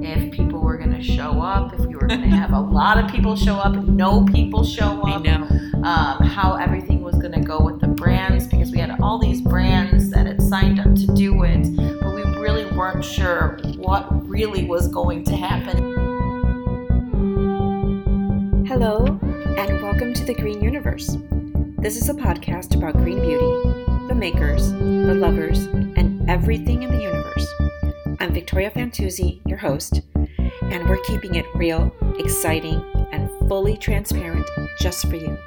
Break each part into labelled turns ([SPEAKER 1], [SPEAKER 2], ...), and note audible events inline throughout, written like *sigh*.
[SPEAKER 1] If people were going to show up, if we were going to have a *laughs* lot of people show up, no people show
[SPEAKER 2] I
[SPEAKER 1] up,
[SPEAKER 2] know.
[SPEAKER 1] um, how everything was going to go with the brands because we had all these brands that had signed up to do it, but we really weren't sure what really was going to happen.
[SPEAKER 3] Hello, and welcome to the Green Universe. This is a podcast about green beauty, the makers, the lovers, and everything in the universe. I'm Victoria Fantauzzi, your host, and we're keeping it real, exciting, and fully transparent just for you.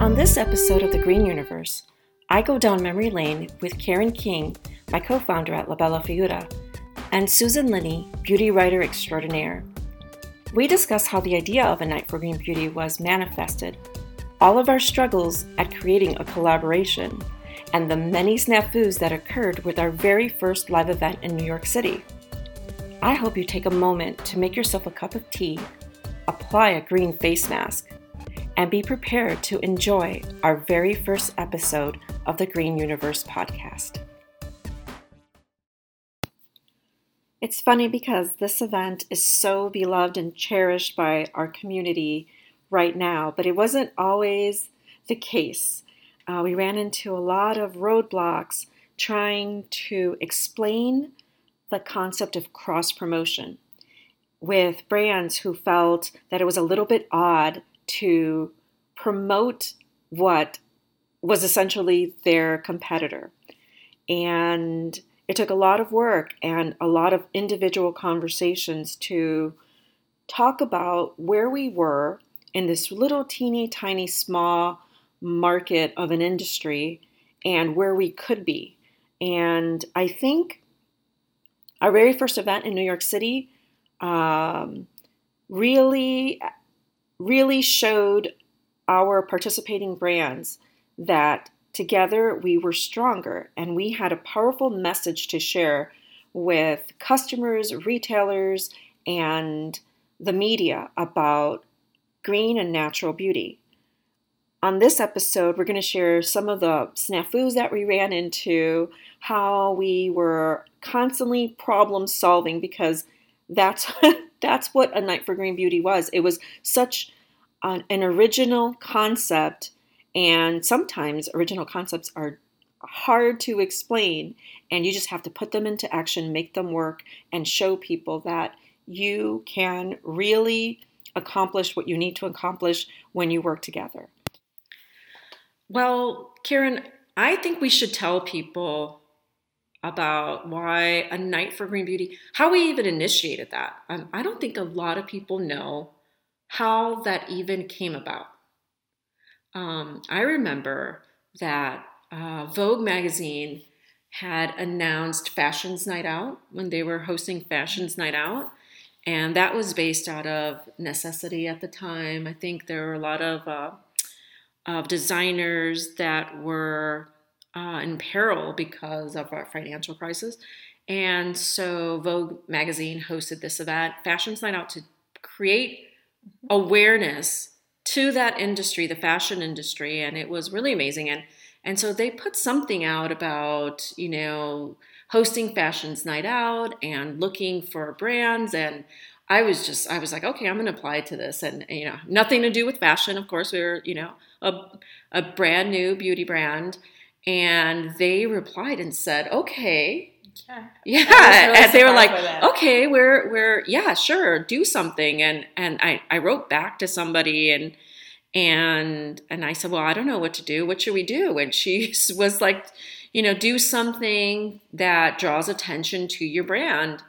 [SPEAKER 3] On this episode of the Green Universe, I go down memory lane with Karen King, my co founder at La Bella Figura, and Susan Linney, beauty writer extraordinaire. We discuss how the idea of a Night for Green Beauty was manifested, all of our struggles at creating a collaboration, and the many snafus that occurred with our very first live event in New York City. I hope you take a moment to make yourself a cup of tea, apply a green face mask, and be prepared to enjoy our very first episode of the Green Universe podcast. It's funny because this event is so beloved and cherished by our community right now, but it wasn't always the case. Uh, we ran into a lot of roadblocks trying to explain the concept of cross promotion with brands who felt that it was a little bit odd to promote what was essentially their competitor. And it took a lot of work and a lot of individual conversations to talk about where we were in this little teeny tiny small market of an industry and where we could be. And I think our very first event in New York City um, really, really showed our participating brands that together we were stronger and we had a powerful message to share with customers, retailers, and the media about green and natural beauty. On this episode, we're going to share some of the snafus that we ran into, how we were constantly problem solving because that's *laughs* that's what a night for green beauty was. It was such an, an original concept and sometimes original concepts are hard to explain, and you just have to put them into action, make them work, and show people that you can really accomplish what you need to accomplish when you work together. Well, Karen, I think we should tell people about why a night for green beauty, how we even initiated that. Um, I don't think a lot of people know how that even came about. Um, I remember that uh, Vogue magazine had announced Fashions Night Out when they were hosting Fashions Night Out. And that was based out of necessity at the time. I think there were a lot of, uh, of designers that were uh, in peril because of our financial crisis. And so Vogue magazine hosted this event, Fashions Night Out, to create awareness to that industry, the fashion industry, and it was really amazing. And and so they put something out about you know hosting fashions night out and looking for brands and I was just I was like okay I'm going to apply to this and you know nothing to do with fashion of course we were you know a a brand new beauty brand and they replied and said okay.
[SPEAKER 1] Yeah.
[SPEAKER 2] yeah
[SPEAKER 1] really
[SPEAKER 2] and they were like okay we're we're yeah sure do something and and i i wrote back to somebody and and and i said well i don't know what to do. What should we do? And she *laughs* was like you know do something that draws attention to your brand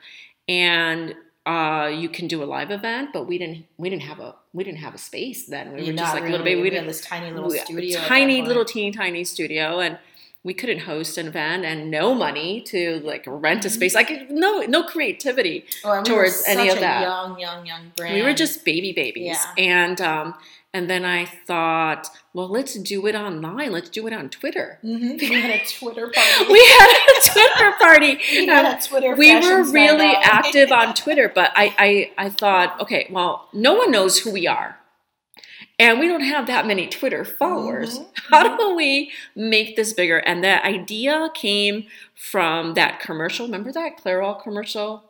[SPEAKER 2] and uh, you can do a live event, but we didn't. We didn't have a. We didn't have a space then. We
[SPEAKER 1] You're
[SPEAKER 2] were just like a little baby. We didn't
[SPEAKER 1] this tiny little
[SPEAKER 2] we-
[SPEAKER 1] studio
[SPEAKER 2] tiny little teeny tiny studio, and we couldn't host an event and no money to like rent
[SPEAKER 1] Mm-hmm.
[SPEAKER 2] a space. Like no no creativity.
[SPEAKER 1] Oh, we were
[SPEAKER 2] towards any of
[SPEAKER 1] a
[SPEAKER 2] that.
[SPEAKER 1] young, young, young brand.
[SPEAKER 2] We were just baby babies,
[SPEAKER 1] Yeah.
[SPEAKER 2] and um, and then I thought, well, let's do it online. Let's do it on Twitter.
[SPEAKER 1] Mhm. We had a Twitter *laughs* party.
[SPEAKER 2] We had a Twitter party. *laughs*
[SPEAKER 1] We had a Twitter.
[SPEAKER 2] we were really active on *laughs* Twitter, but I, I, I thought, okay, well, no one knows who we are.
[SPEAKER 3] and we don't have that many Twitter followers.
[SPEAKER 1] Mhm.
[SPEAKER 3] How do we make this bigger? And the idea came from that commercial. Remember that Clairol commercial?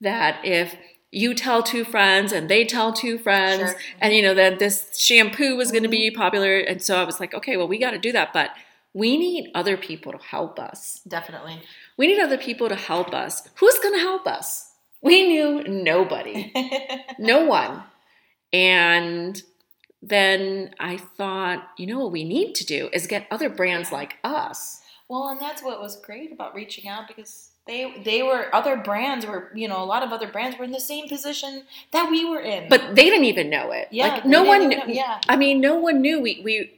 [SPEAKER 3] That if you tell two friends and they tell two friends,
[SPEAKER 1] Sure.
[SPEAKER 3] and you know that this shampoo was going to be
[SPEAKER 1] Mm-hmm.
[SPEAKER 3] popular, and so I was like, okay, well, we got to do that, but we need other people to help us.
[SPEAKER 1] Definitely.
[SPEAKER 3] We need other people to help us. Who's going to help us? We knew nobody *laughs* no one. And then I thought, you know what we need to do is get other brands like us.
[SPEAKER 1] well, and that's what was great about reaching out because they they were other brands were you know a lot of other brands were in the same position that we were in.
[SPEAKER 3] But they didn't even know it.
[SPEAKER 1] yeah,
[SPEAKER 3] like no one knew.
[SPEAKER 1] yeah,
[SPEAKER 3] I mean, no one knew. We we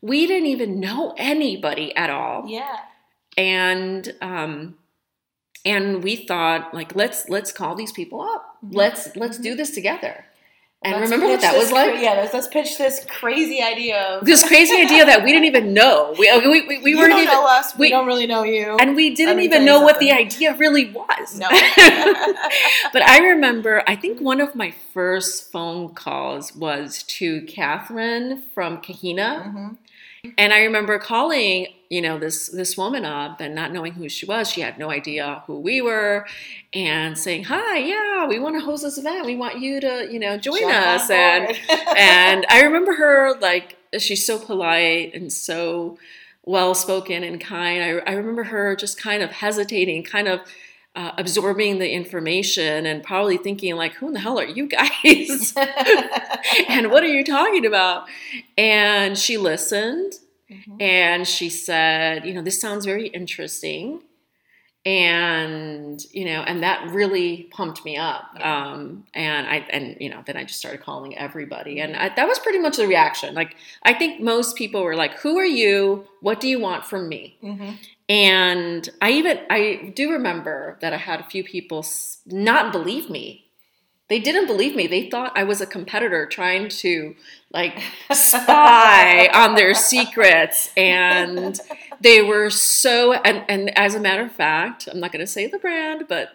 [SPEAKER 3] we didn't even know anybody at all.
[SPEAKER 1] yeah.
[SPEAKER 3] And um and we thought like let's let's call these people up.
[SPEAKER 1] Mhm.
[SPEAKER 3] Let's let's do this together. And
[SPEAKER 1] Let's
[SPEAKER 3] remember what that
[SPEAKER 1] this
[SPEAKER 3] was like?
[SPEAKER 1] yeah, let's, let's pitch this crazy idea of
[SPEAKER 3] This crazy idea that we didn't even know. We we, we, we
[SPEAKER 1] you
[SPEAKER 3] weren't
[SPEAKER 1] don't
[SPEAKER 3] even
[SPEAKER 1] us, we,
[SPEAKER 3] we-
[SPEAKER 1] don't really know you.
[SPEAKER 3] and we didn't even know what the idea really was.
[SPEAKER 1] no. *laughs*
[SPEAKER 3] but I remember, I think one of my first phone calls was to Catherine from Kahina.
[SPEAKER 1] Mhm.
[SPEAKER 3] And I remember calling, you know, this this woman up and not knowing who she was. She had no idea who we were, and saying, "Hi, yeah, we want to host this event. We want you to, you know, join
[SPEAKER 1] on
[SPEAKER 3] us." And *laughs* and I remember her like she's so polite and so well spoken and kind. I, I remember her just kind of hesitating, kind of uh, absorbing the information, and probably thinking like, "Who in the hell are you guys? *laughs* *laughs* and what are you talking about?" And she listened,
[SPEAKER 1] Mhm.
[SPEAKER 3] and she said, "You know, this sounds very interesting." and you know and that really pumped me up
[SPEAKER 1] Yeah.
[SPEAKER 3] um and i and you know then i just started calling everybody and I, that was pretty much the reaction like i think most people were like who are you what do you want from me
[SPEAKER 1] Mhm.
[SPEAKER 3] and i even i do remember that i had a few people not believe me they didn't believe me. They thought i was a competitor trying to like *laughs* spy on their secrets. And they were so and, and as a matter of fact i'm not going to say the brand but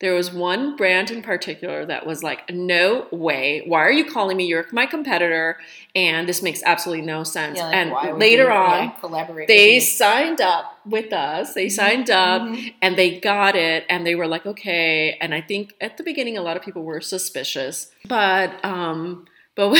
[SPEAKER 3] there was one brand in particular that was like no way. Why are you calling me? You're my competitor. And this makes absolutely no sense.
[SPEAKER 1] Yeah, like,
[SPEAKER 3] and later on
[SPEAKER 1] yeah,
[SPEAKER 3] they signed up with us. They
[SPEAKER 1] you?
[SPEAKER 3] signed up
[SPEAKER 1] Mhm.
[SPEAKER 3] and they got it and they were like okay. And i think at the beginning a lot of people were suspicious. But um but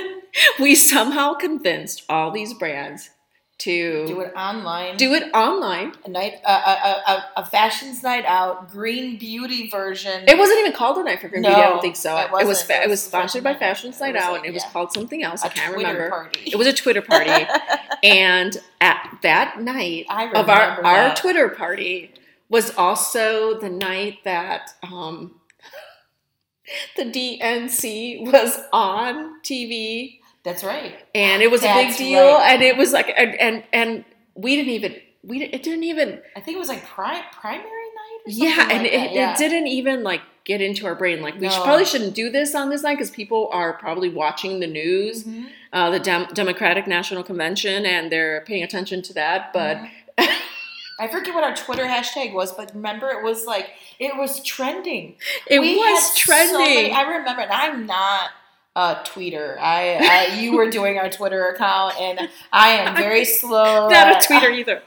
[SPEAKER 3] *laughs* we somehow convinced all these brands to
[SPEAKER 1] do it online.
[SPEAKER 3] do it online
[SPEAKER 1] a night, a, a, a, a fashions night out, green beauty version.
[SPEAKER 3] it wasn't even called a night for green beauty i don't think so
[SPEAKER 1] it
[SPEAKER 3] it was fa-
[SPEAKER 1] It was
[SPEAKER 3] was sponsored by
[SPEAKER 1] Fashion
[SPEAKER 3] fashion
[SPEAKER 1] Night.
[SPEAKER 3] night out and it was
[SPEAKER 1] yeah.
[SPEAKER 3] called something else i can't
[SPEAKER 1] Twitter
[SPEAKER 3] remember
[SPEAKER 1] Party.
[SPEAKER 3] it was a twitter party *laughs* and at that night
[SPEAKER 1] I
[SPEAKER 3] of our
[SPEAKER 1] remember
[SPEAKER 3] our. Twitter party was also the night that um, *laughs* the DNC was on TV,
[SPEAKER 1] That's right.
[SPEAKER 3] and it was a big deal,
[SPEAKER 1] right.
[SPEAKER 3] and it was like, and and, and we didn't even we it didn't even
[SPEAKER 1] I think it was like pri- primary night. Or something
[SPEAKER 3] yeah, and
[SPEAKER 1] like
[SPEAKER 3] it,
[SPEAKER 1] yeah.
[SPEAKER 3] it didn't even like get into our brain like we should, probably shouldn't do this on this night because people are probably watching the news
[SPEAKER 1] Mhm.
[SPEAKER 3] uh, the Dem- democratic national convention and they're paying attention to that but
[SPEAKER 1] Mhm. I forget what our Twitter hashtag was, but remember it was like it was trending.
[SPEAKER 3] it
[SPEAKER 1] We
[SPEAKER 3] was
[SPEAKER 1] had so many-
[SPEAKER 3] trending
[SPEAKER 1] I remember, and I'm not a tweeter. I, I you were doing our Twitter account, and I am *laughs* very slow.
[SPEAKER 3] not
[SPEAKER 1] at-
[SPEAKER 3] a tweeter *laughs* either.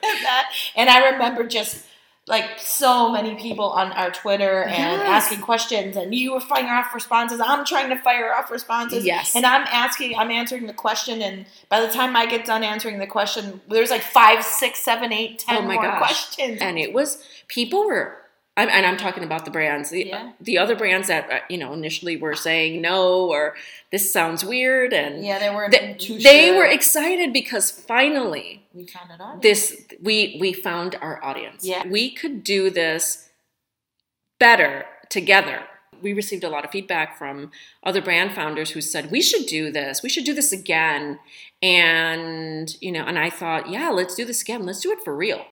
[SPEAKER 1] And I remember just like so many people on our Twitter and
[SPEAKER 3] Yes.
[SPEAKER 1] asking questions, and you were firing off responses. I'm trying to fire off responses.
[SPEAKER 3] yes
[SPEAKER 1] And I'm asking, I'm answering the question, and by the time I get done answering the question, there's like five, six, seven, eight, ten
[SPEAKER 3] Oh
[SPEAKER 1] more
[SPEAKER 3] gosh.
[SPEAKER 1] questions.
[SPEAKER 3] and it was people were I'm, and I'm talking about the brands the,
[SPEAKER 1] Yeah.
[SPEAKER 3] the other brands that uh, you know initially were saying no or this sounds weird and
[SPEAKER 1] yeah, they
[SPEAKER 3] they,
[SPEAKER 1] too
[SPEAKER 3] they
[SPEAKER 1] sure.
[SPEAKER 3] were excited because finally
[SPEAKER 1] we found it out.
[SPEAKER 3] this we we found our audience
[SPEAKER 1] Yeah.
[SPEAKER 3] we could do this better together we received a lot of feedback from other brand founders who said we should do this we should do this again and you know and i thought yeah let's do this again let's do it for real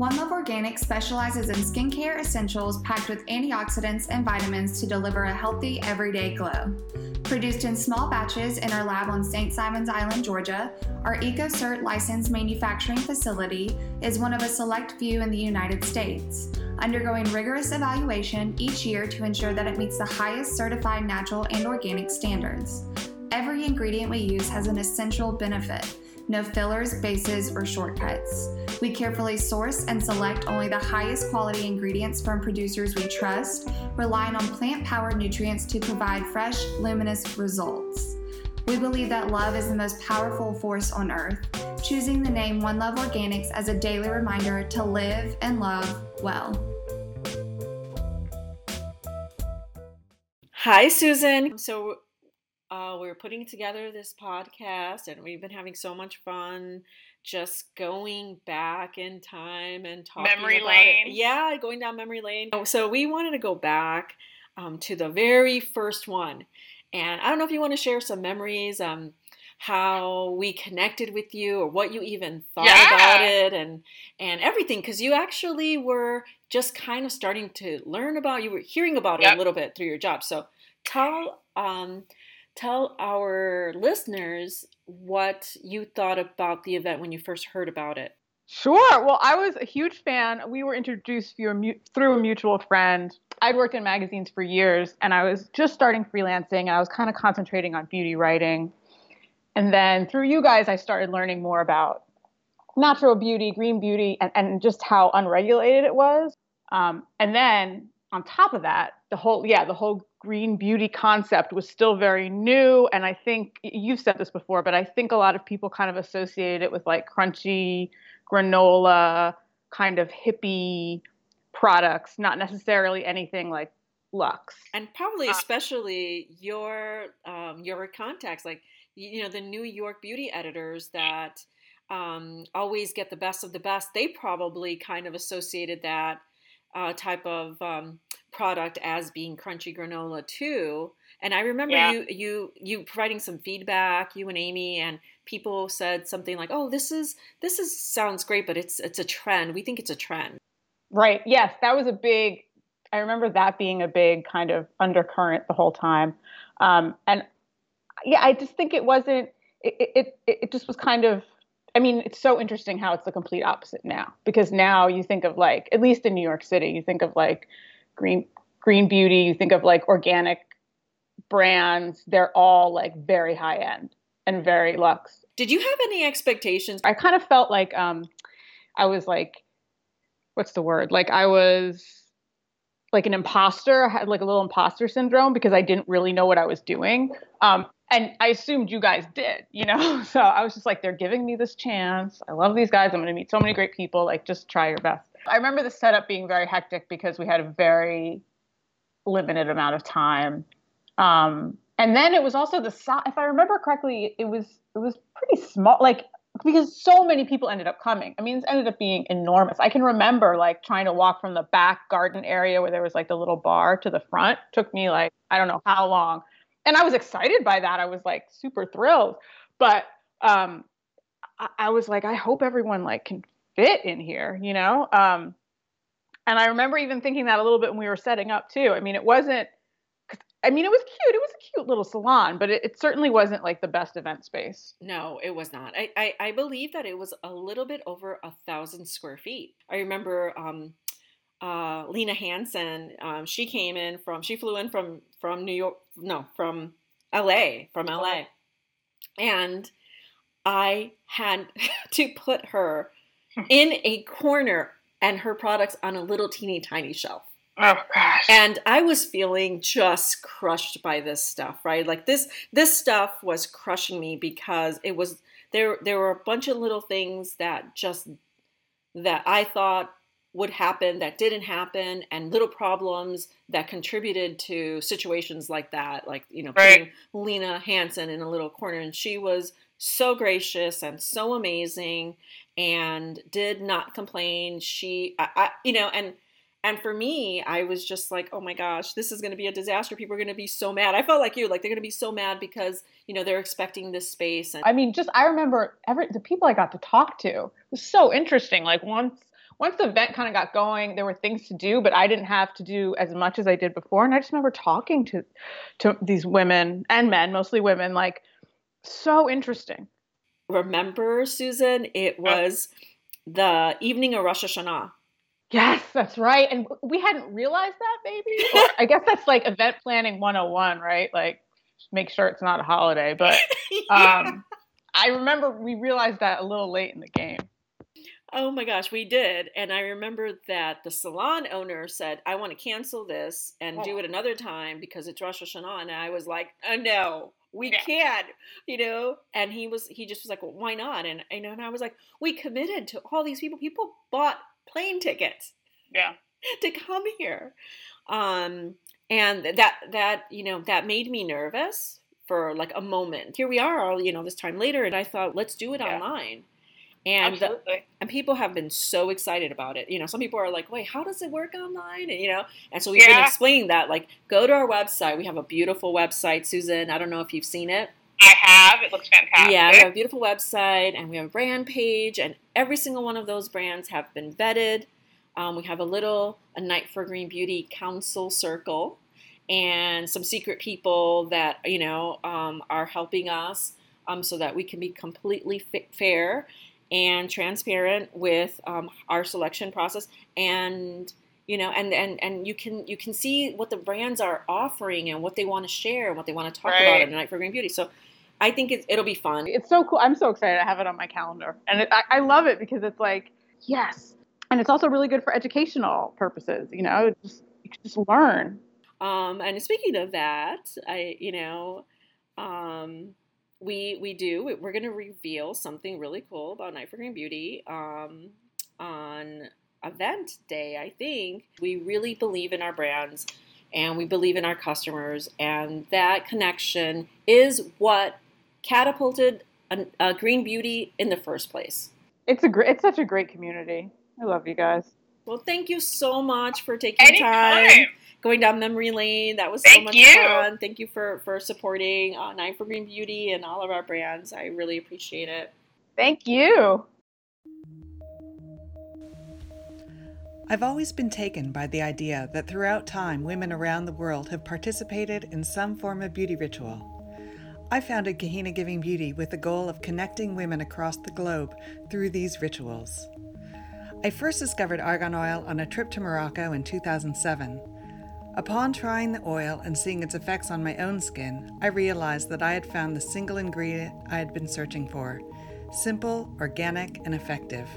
[SPEAKER 4] One Love Organic specializes in skincare essentials packed with antioxidants and vitamins to deliver a healthy, everyday glow. Produced in small batches in our lab on St. Simons Island, Georgia, our EcoCert licensed manufacturing facility is one of a select few in the United States, undergoing rigorous evaluation each year to ensure that it meets the highest certified natural and organic standards. Every ingredient we use has an essential benefit no fillers, bases, or shortcuts. We carefully source and select only the highest quality ingredients from producers we trust, relying on plant powered nutrients to provide fresh, luminous results. We believe that love is the most powerful force on earth, choosing the name One Love Organics as a daily reminder to live and love well.
[SPEAKER 3] Hi, Susan. So, uh, we're putting together this podcast and we've been having so much fun just going back in time and talking
[SPEAKER 5] memory
[SPEAKER 3] about
[SPEAKER 5] lane.
[SPEAKER 3] It. Yeah, going down memory lane. So we wanted to go back um, to the very first one. And I don't know if you want to share some memories, um, how we connected with you or what you even thought
[SPEAKER 5] Yeah.
[SPEAKER 3] about it and and everything because you actually were just kind of starting to learn about you were hearing about it
[SPEAKER 5] Yep.
[SPEAKER 3] a little bit through your job. So tell um, tell our listeners what you thought about the event when you first heard about it.
[SPEAKER 5] Sure. Well, I was a huge fan. We were introduced through a, mutual friend. I'd worked in magazines for years and I was just starting freelancing and I was kind of concentrating on beauty writing. And then through you guys, I started learning more about natural beauty, green beauty, and, and just how unregulated it was. Um, and then on top of that, the whole, yeah, the whole green beauty concept was still very new. And I think you've said this before, but I think a lot of people kind of associated it with like crunchy, granola, kind of hippie products, not necessarily anything like Lux.
[SPEAKER 3] And probably
[SPEAKER 5] Uh,
[SPEAKER 3] especially your um, your contacts, like you you know the New York beauty editors that um, always get the best of the best. They probably kind of associated that uh, type of um, product as being crunchy granola too. And I remember
[SPEAKER 5] Yeah.
[SPEAKER 3] you you you providing some feedback, you and Amy, and people said something like, "Oh, this is this is sounds great, but it's it's a trend. We think it's a trend."
[SPEAKER 5] Right. Yes, that was a big. I remember that being a big kind of undercurrent the whole time, um, and yeah, I just think it wasn't. It, it it it just was kind of. I mean, it's so interesting how it's the complete opposite now because now you think of like at least in New York City, you think of like green green beauty, you think of like organic brands. They're all like very high end and very luxe.
[SPEAKER 3] Did you have any expectations?
[SPEAKER 5] I kind of felt like um, I was like, what's the word? Like I was like an imposter. I had like a little imposter syndrome because I didn't really know what I was doing. Um, and I assumed you guys did, you know? *laughs* So I was just like, they're giving me this chance. I love these guys. I'm going to meet so many great people. Like, just try your best. I remember the setup being very hectic because we had a very limited amount of time. Um, and then it was also the size. If I remember correctly, it was it was pretty small. Like because so many people ended up coming. I mean, it ended up being enormous. I can remember like trying to walk from the back garden area where there was like the little bar to the front. took me like I don't know how long, and I was excited by that. I was like super thrilled, but um, I, I was like, I hope everyone like can fit in here, you know. Um, and I remember even thinking that a little bit when we were setting up too. I mean, it wasn't. I mean, it was cute. It was a cute little salon, but it, it certainly wasn't like the best event space.
[SPEAKER 3] No, it was not. I, I, I believe that it was a little bit over a thousand square feet. I remember um, uh, Lina Hanson. Um, she came in from. She flew in from from New York. No, from L.A. From L.A. And I had *laughs* to put her in a corner and her products on a little teeny tiny shelf.
[SPEAKER 6] Oh gosh.
[SPEAKER 3] And I was feeling just crushed by this stuff, right? Like this this stuff was crushing me because it was there there were a bunch of little things that just that I thought would happen that didn't happen and little problems that contributed to situations like that like you know
[SPEAKER 6] Right.
[SPEAKER 3] putting Lina Hanson in a little corner and she was so gracious and so amazing and did not complain she I, I you know and and for me, I was just like, oh my gosh, this is going to be a disaster. People are going to be so mad. I felt like you, like they're going to be so mad because, you know, they're expecting this space. And
[SPEAKER 5] I mean, just I remember every the people I got to talk to was so interesting. Like once once the event kind of got going, there were things to do, but I didn't have to do as much as I did before. And I just remember talking to to these women and men, mostly women, like so interesting.
[SPEAKER 3] Remember, Susan, it was the evening of Rosh Hashanah.
[SPEAKER 5] Yes, that's right. And we hadn't realized that, maybe. *laughs* Or I guess that's like event planning 101, right? Like make sure it's not a holiday. But *laughs* um, I remember we realized that a little late in the game.
[SPEAKER 3] Oh my gosh, we did. And I remember that the salon owner said, I want to cancel this and do it another time because it's Rosh Hashanah. And I was like, oh no, we
[SPEAKER 5] Yeah.
[SPEAKER 3] can't, you know? And he was, he just was like, well, why not? And, you know, and I was like, we committed to all these people. People bought plane tickets
[SPEAKER 5] Yeah. *laughs*
[SPEAKER 3] to come here. Um, and that, that, you know, that made me nervous for like a moment. Here we are, all, you know, this time later. And I thought, let's do it
[SPEAKER 5] Yeah.
[SPEAKER 3] online. And the, and people have been so excited about it. You know, some people are like, "Wait, how does it work online?" And you know, and so we've been explaining that. Like, go to our website. We have a beautiful website, Susan. I don't know if you've seen it.
[SPEAKER 6] I have. It looks fantastic.
[SPEAKER 3] Yeah, we have a beautiful website, and we have a brand page, and every single one of those brands have been vetted. Um, we have a little a Night for Green Beauty Council circle, and some secret people that you know um, are helping us, um, so that we can be completely fa- fair and transparent with um, our selection process, and you know, and and and you can you can see what the brands are offering and what they want to share and what they want to talk about
[SPEAKER 6] Right.
[SPEAKER 3] in Night for Green Beauty. So. I think it, it'll be fun.
[SPEAKER 5] It's so cool. I'm so excited. I have it on my calendar, and it, I, I love it because it's like yes, and it's also really good for educational purposes. You know, just you can just learn.
[SPEAKER 3] Um, and speaking of that, I you know, um, we we do we're going to reveal something really cool about Night for Green Beauty um, on event day. I think we really believe in our brands and we believe in our customers, and that connection is what catapulted a, a green beauty in the first place.
[SPEAKER 5] It's a great. It's such a great community. I love you guys.
[SPEAKER 3] Well, thank you so much for taking time.
[SPEAKER 6] Anytime.
[SPEAKER 3] going down memory lane. That was so
[SPEAKER 6] Thank
[SPEAKER 3] much
[SPEAKER 6] you.
[SPEAKER 3] fun. Thank you for for supporting uh, Night for Green Beauty and all of our brands. I really appreciate it.
[SPEAKER 5] Thank you.
[SPEAKER 7] I've always been taken by the idea that throughout time, women around the world have participated in some form of beauty ritual. I founded Kahina Giving Beauty with the goal of connecting women across the globe through these rituals. I first discovered argan oil on a trip to Morocco in 2007. Upon trying the oil and seeing its effects on my own skin, I realized that I had found the single ingredient I had been searching for simple, organic, and effective.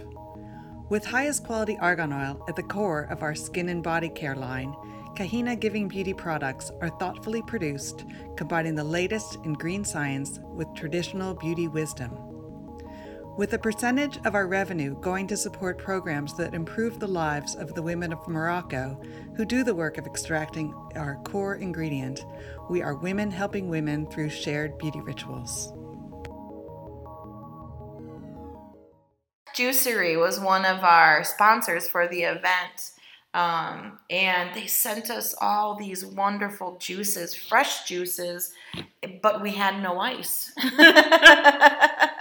[SPEAKER 7] With highest quality argan oil at the core of our skin and body care line, Kahina Giving Beauty products are thoughtfully produced, combining the latest in green science with traditional beauty wisdom. With a percentage of our revenue going to support programs that improve the lives of the women of Morocco who do the work of extracting our core ingredient, we are women helping women through shared beauty rituals.
[SPEAKER 1] Juicery was one of our sponsors for the event. Um, and they sent us all these wonderful juices, fresh juices, but we had no ice. *laughs*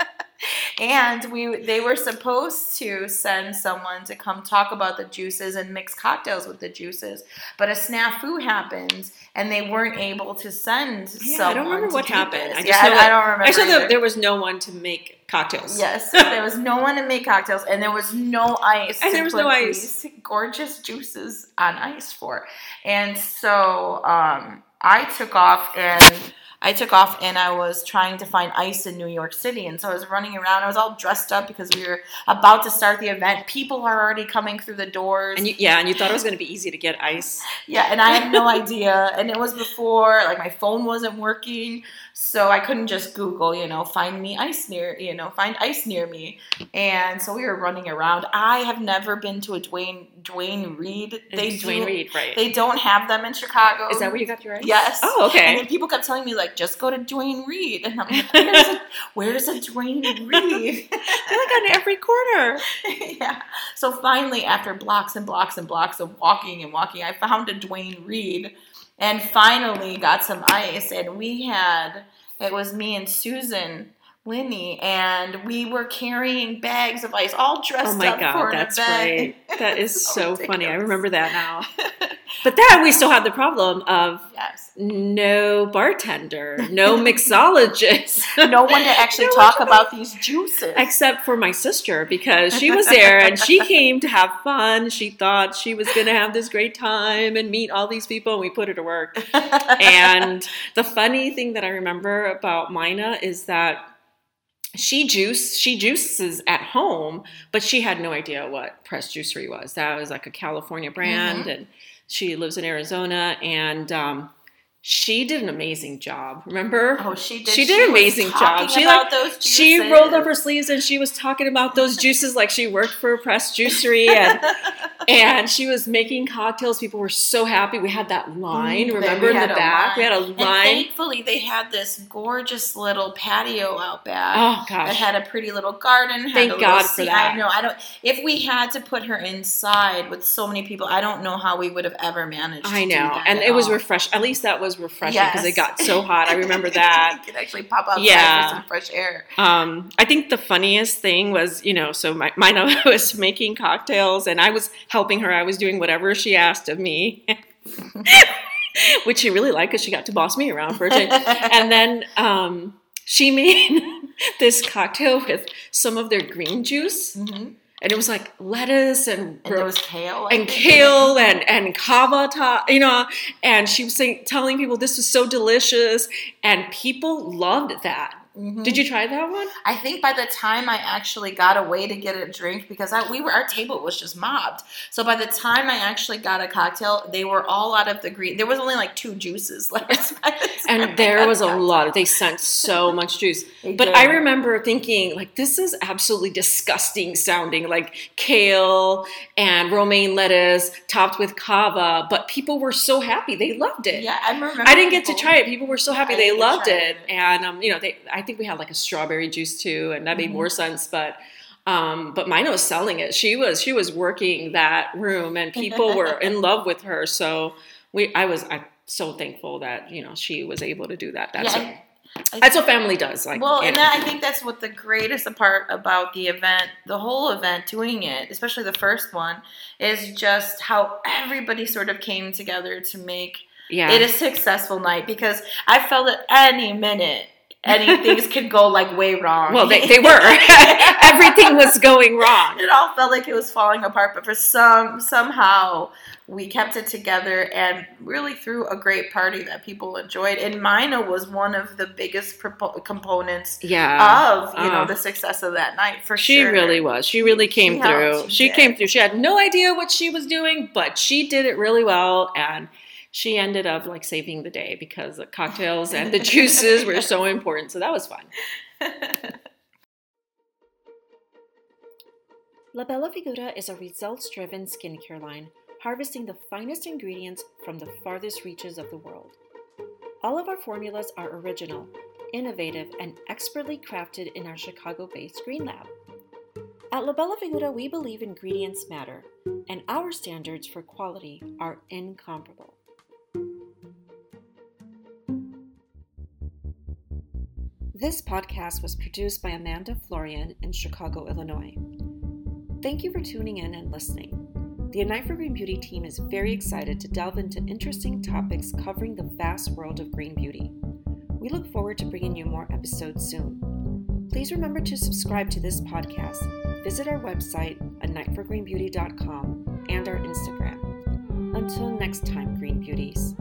[SPEAKER 1] and we they were supposed to send someone to come talk about the juices and mix cocktails with the juices, but a snafu happened and they weren't able to send
[SPEAKER 3] Yeah,
[SPEAKER 1] someone
[SPEAKER 3] I don't remember what happened.
[SPEAKER 1] this.
[SPEAKER 3] I just
[SPEAKER 1] yeah,
[SPEAKER 3] know
[SPEAKER 1] I, I don't remember.
[SPEAKER 3] I saw that there was no one to make cocktails.
[SPEAKER 1] Yes, there was no one to make cocktails, and there was no ice.
[SPEAKER 3] And there was no ice.
[SPEAKER 1] these Gorgeous juices on ice for, and so um, I took off and I took off and I was trying to find ice in New York City, and so I was running around. I was all dressed up because we were about to start the event. People are already coming through the doors.
[SPEAKER 3] And you, yeah, and you thought it was going to be easy to get ice.
[SPEAKER 1] Yeah, and I had no *laughs* idea. And it was before, like, my phone wasn't working. So I couldn't just Google, you know, find me ice near, you know, find ice near me. And so we were running around. I have never been to a Duane Duane Reade. They
[SPEAKER 3] Duane
[SPEAKER 1] do,
[SPEAKER 3] Reade, right?
[SPEAKER 1] They don't have them in Chicago.
[SPEAKER 3] Is that where you got your ice?
[SPEAKER 1] Yes.
[SPEAKER 3] Oh, okay.
[SPEAKER 1] And then people kept telling me like, just go to Duane Reade, and I'm like, where's a, *laughs* where's a Duane Reade? *laughs*
[SPEAKER 3] They're like on every corner. *laughs*
[SPEAKER 1] yeah. So finally, after blocks and blocks and blocks of walking and walking, I found a Duane Reade and finally got some ice. And we had, it was me and Susan. Linney, and we were carrying bags of ice, all dressed
[SPEAKER 3] Oh my
[SPEAKER 1] up
[SPEAKER 3] god, that's
[SPEAKER 1] event.
[SPEAKER 3] great. *laughs* That is
[SPEAKER 1] So
[SPEAKER 3] so funny. I remember that now. *laughs* But then we still had the problem of
[SPEAKER 1] yes.
[SPEAKER 3] no bartender, no mixologist. *laughs*
[SPEAKER 1] No one to actually
[SPEAKER 3] No
[SPEAKER 1] talk about these juices.
[SPEAKER 3] Except for my sister, because she was there and she came to have fun. She thought she was going to have this great time and meet all these people, and we put her to work. And the funny thing that I remember about Mina is that she juice she juices at home, but she had no idea what Pressed Juicery was. That was like a California brand, and she lives in Arizona, and um, she did an amazing job. Remember?
[SPEAKER 1] oh, she did.
[SPEAKER 3] She did an
[SPEAKER 1] was
[SPEAKER 3] amazing job. She,
[SPEAKER 1] about
[SPEAKER 3] like,
[SPEAKER 1] those juices.
[SPEAKER 3] She rolled up her sleeves and she was talking about those juices like she worked for a Pressed Juicery and *laughs* and she was making cocktails. People were so happy. We had that line,
[SPEAKER 1] Mm,
[SPEAKER 3] remember in the back? We had a
[SPEAKER 1] And
[SPEAKER 3] line.
[SPEAKER 1] thankfully, they had this gorgeous little patio out back.
[SPEAKER 3] Oh gosh.
[SPEAKER 1] had a pretty little garden.
[SPEAKER 3] Thank God for
[SPEAKER 1] sea-
[SPEAKER 3] that.
[SPEAKER 1] I know. I don't. If we had to put her inside with so many people, I don't know how we would have ever managed.
[SPEAKER 3] I know.
[SPEAKER 1] that
[SPEAKER 3] And it was refreshing. At least that was refreshing because
[SPEAKER 1] Yes.
[SPEAKER 3] it got so hot. I remember *laughs* that.
[SPEAKER 1] you could actually pop outside
[SPEAKER 3] Yeah.
[SPEAKER 1] for some fresh air.
[SPEAKER 3] Um, I think the funniest thing was, you know, so my, Mina *laughs* was making cocktails and I was helping her. I was doing whatever she asked of me, *laughs* which she really liked because she got to boss me around for a change. And then um, she made this cocktail with some of their green juice,
[SPEAKER 1] Mhm.
[SPEAKER 3] And it was like lettuce and
[SPEAKER 1] And there was kale.
[SPEAKER 3] And kale and and kava top, you know. And she was saying, telling people this was so delicious, and people loved that.
[SPEAKER 1] Mhm.
[SPEAKER 3] Did you try that one?
[SPEAKER 1] I think by the time I actually got away to get a drink, because I, we were our table was just mobbed. So by the time I actually got a cocktail, they were all out of the green. There was only like two juices *laughs* left. the
[SPEAKER 3] And there was a
[SPEAKER 1] cocktail.
[SPEAKER 3] lot. They sent so *laughs* much juice. But
[SPEAKER 1] did.
[SPEAKER 3] I remember thinking, like, this is absolutely disgusting sounding, like kale and romaine lettuce topped with kava. But people were so happy; they loved it.
[SPEAKER 1] Yeah, I remember.
[SPEAKER 3] I didn't get to try it. People were so happy;
[SPEAKER 1] I
[SPEAKER 3] they
[SPEAKER 1] didn't get to
[SPEAKER 3] loved it.
[SPEAKER 1] it.
[SPEAKER 3] And um, you know, they I think we had like a strawberry juice too, and that made
[SPEAKER 1] Mhm.
[SPEAKER 3] more sense. But um, but Mina was selling it. She was she was working that room, and people were *laughs* in love with her. So we, I was I'm so thankful that you know she was able to do that. That's
[SPEAKER 1] Yeah,
[SPEAKER 3] what,
[SPEAKER 1] I-
[SPEAKER 3] that's what family does. Like
[SPEAKER 1] well, and that, I think that's what the greatest part about the event, the whole event, doing it, especially the first one, is just how everybody sort of came together to make
[SPEAKER 3] yeah.
[SPEAKER 1] it a successful night. Because I felt at any minute, any *laughs* things could go like way wrong.
[SPEAKER 3] Well, they, they *laughs* were. *laughs* Everything was going wrong.
[SPEAKER 1] it all felt like it was falling apart, but for some somehow we kept it together and really threw a great party that people enjoyed. And Mina was one of the biggest propo- components
[SPEAKER 3] Yeah.
[SPEAKER 1] of you know
[SPEAKER 3] Uh,
[SPEAKER 1] the success of that night for
[SPEAKER 3] She
[SPEAKER 1] sure.
[SPEAKER 3] She really was. She really came
[SPEAKER 1] She helped.
[SPEAKER 3] through.
[SPEAKER 1] She
[SPEAKER 3] She came through. She had no idea what she was doing, but she did it really well and she ended up like saving the day because the cocktails and the juices were so *laughs* important. So that was fun. *laughs* La Bella Figura is a results driven skincare line, harvesting the finest ingredients from the farthest reaches of the world. All of our formulas are original, innovative, and expertly crafted in our Chicago based Green Lab. At La Bella Figura, we believe ingredients matter, and our standards for quality are incomparable. This podcast was produced by Amanda Florian in Chicago, Illinois. Thank you for tuning in and listening. The Unite for Green Beauty team is very excited to delve into interesting topics covering the vast world of green beauty. We look forward to bringing you more episodes soon. Please remember to subscribe to this podcast, visit our website, anightforgreenbeauty.com, and our Instagram. Until next time, Green Beauties.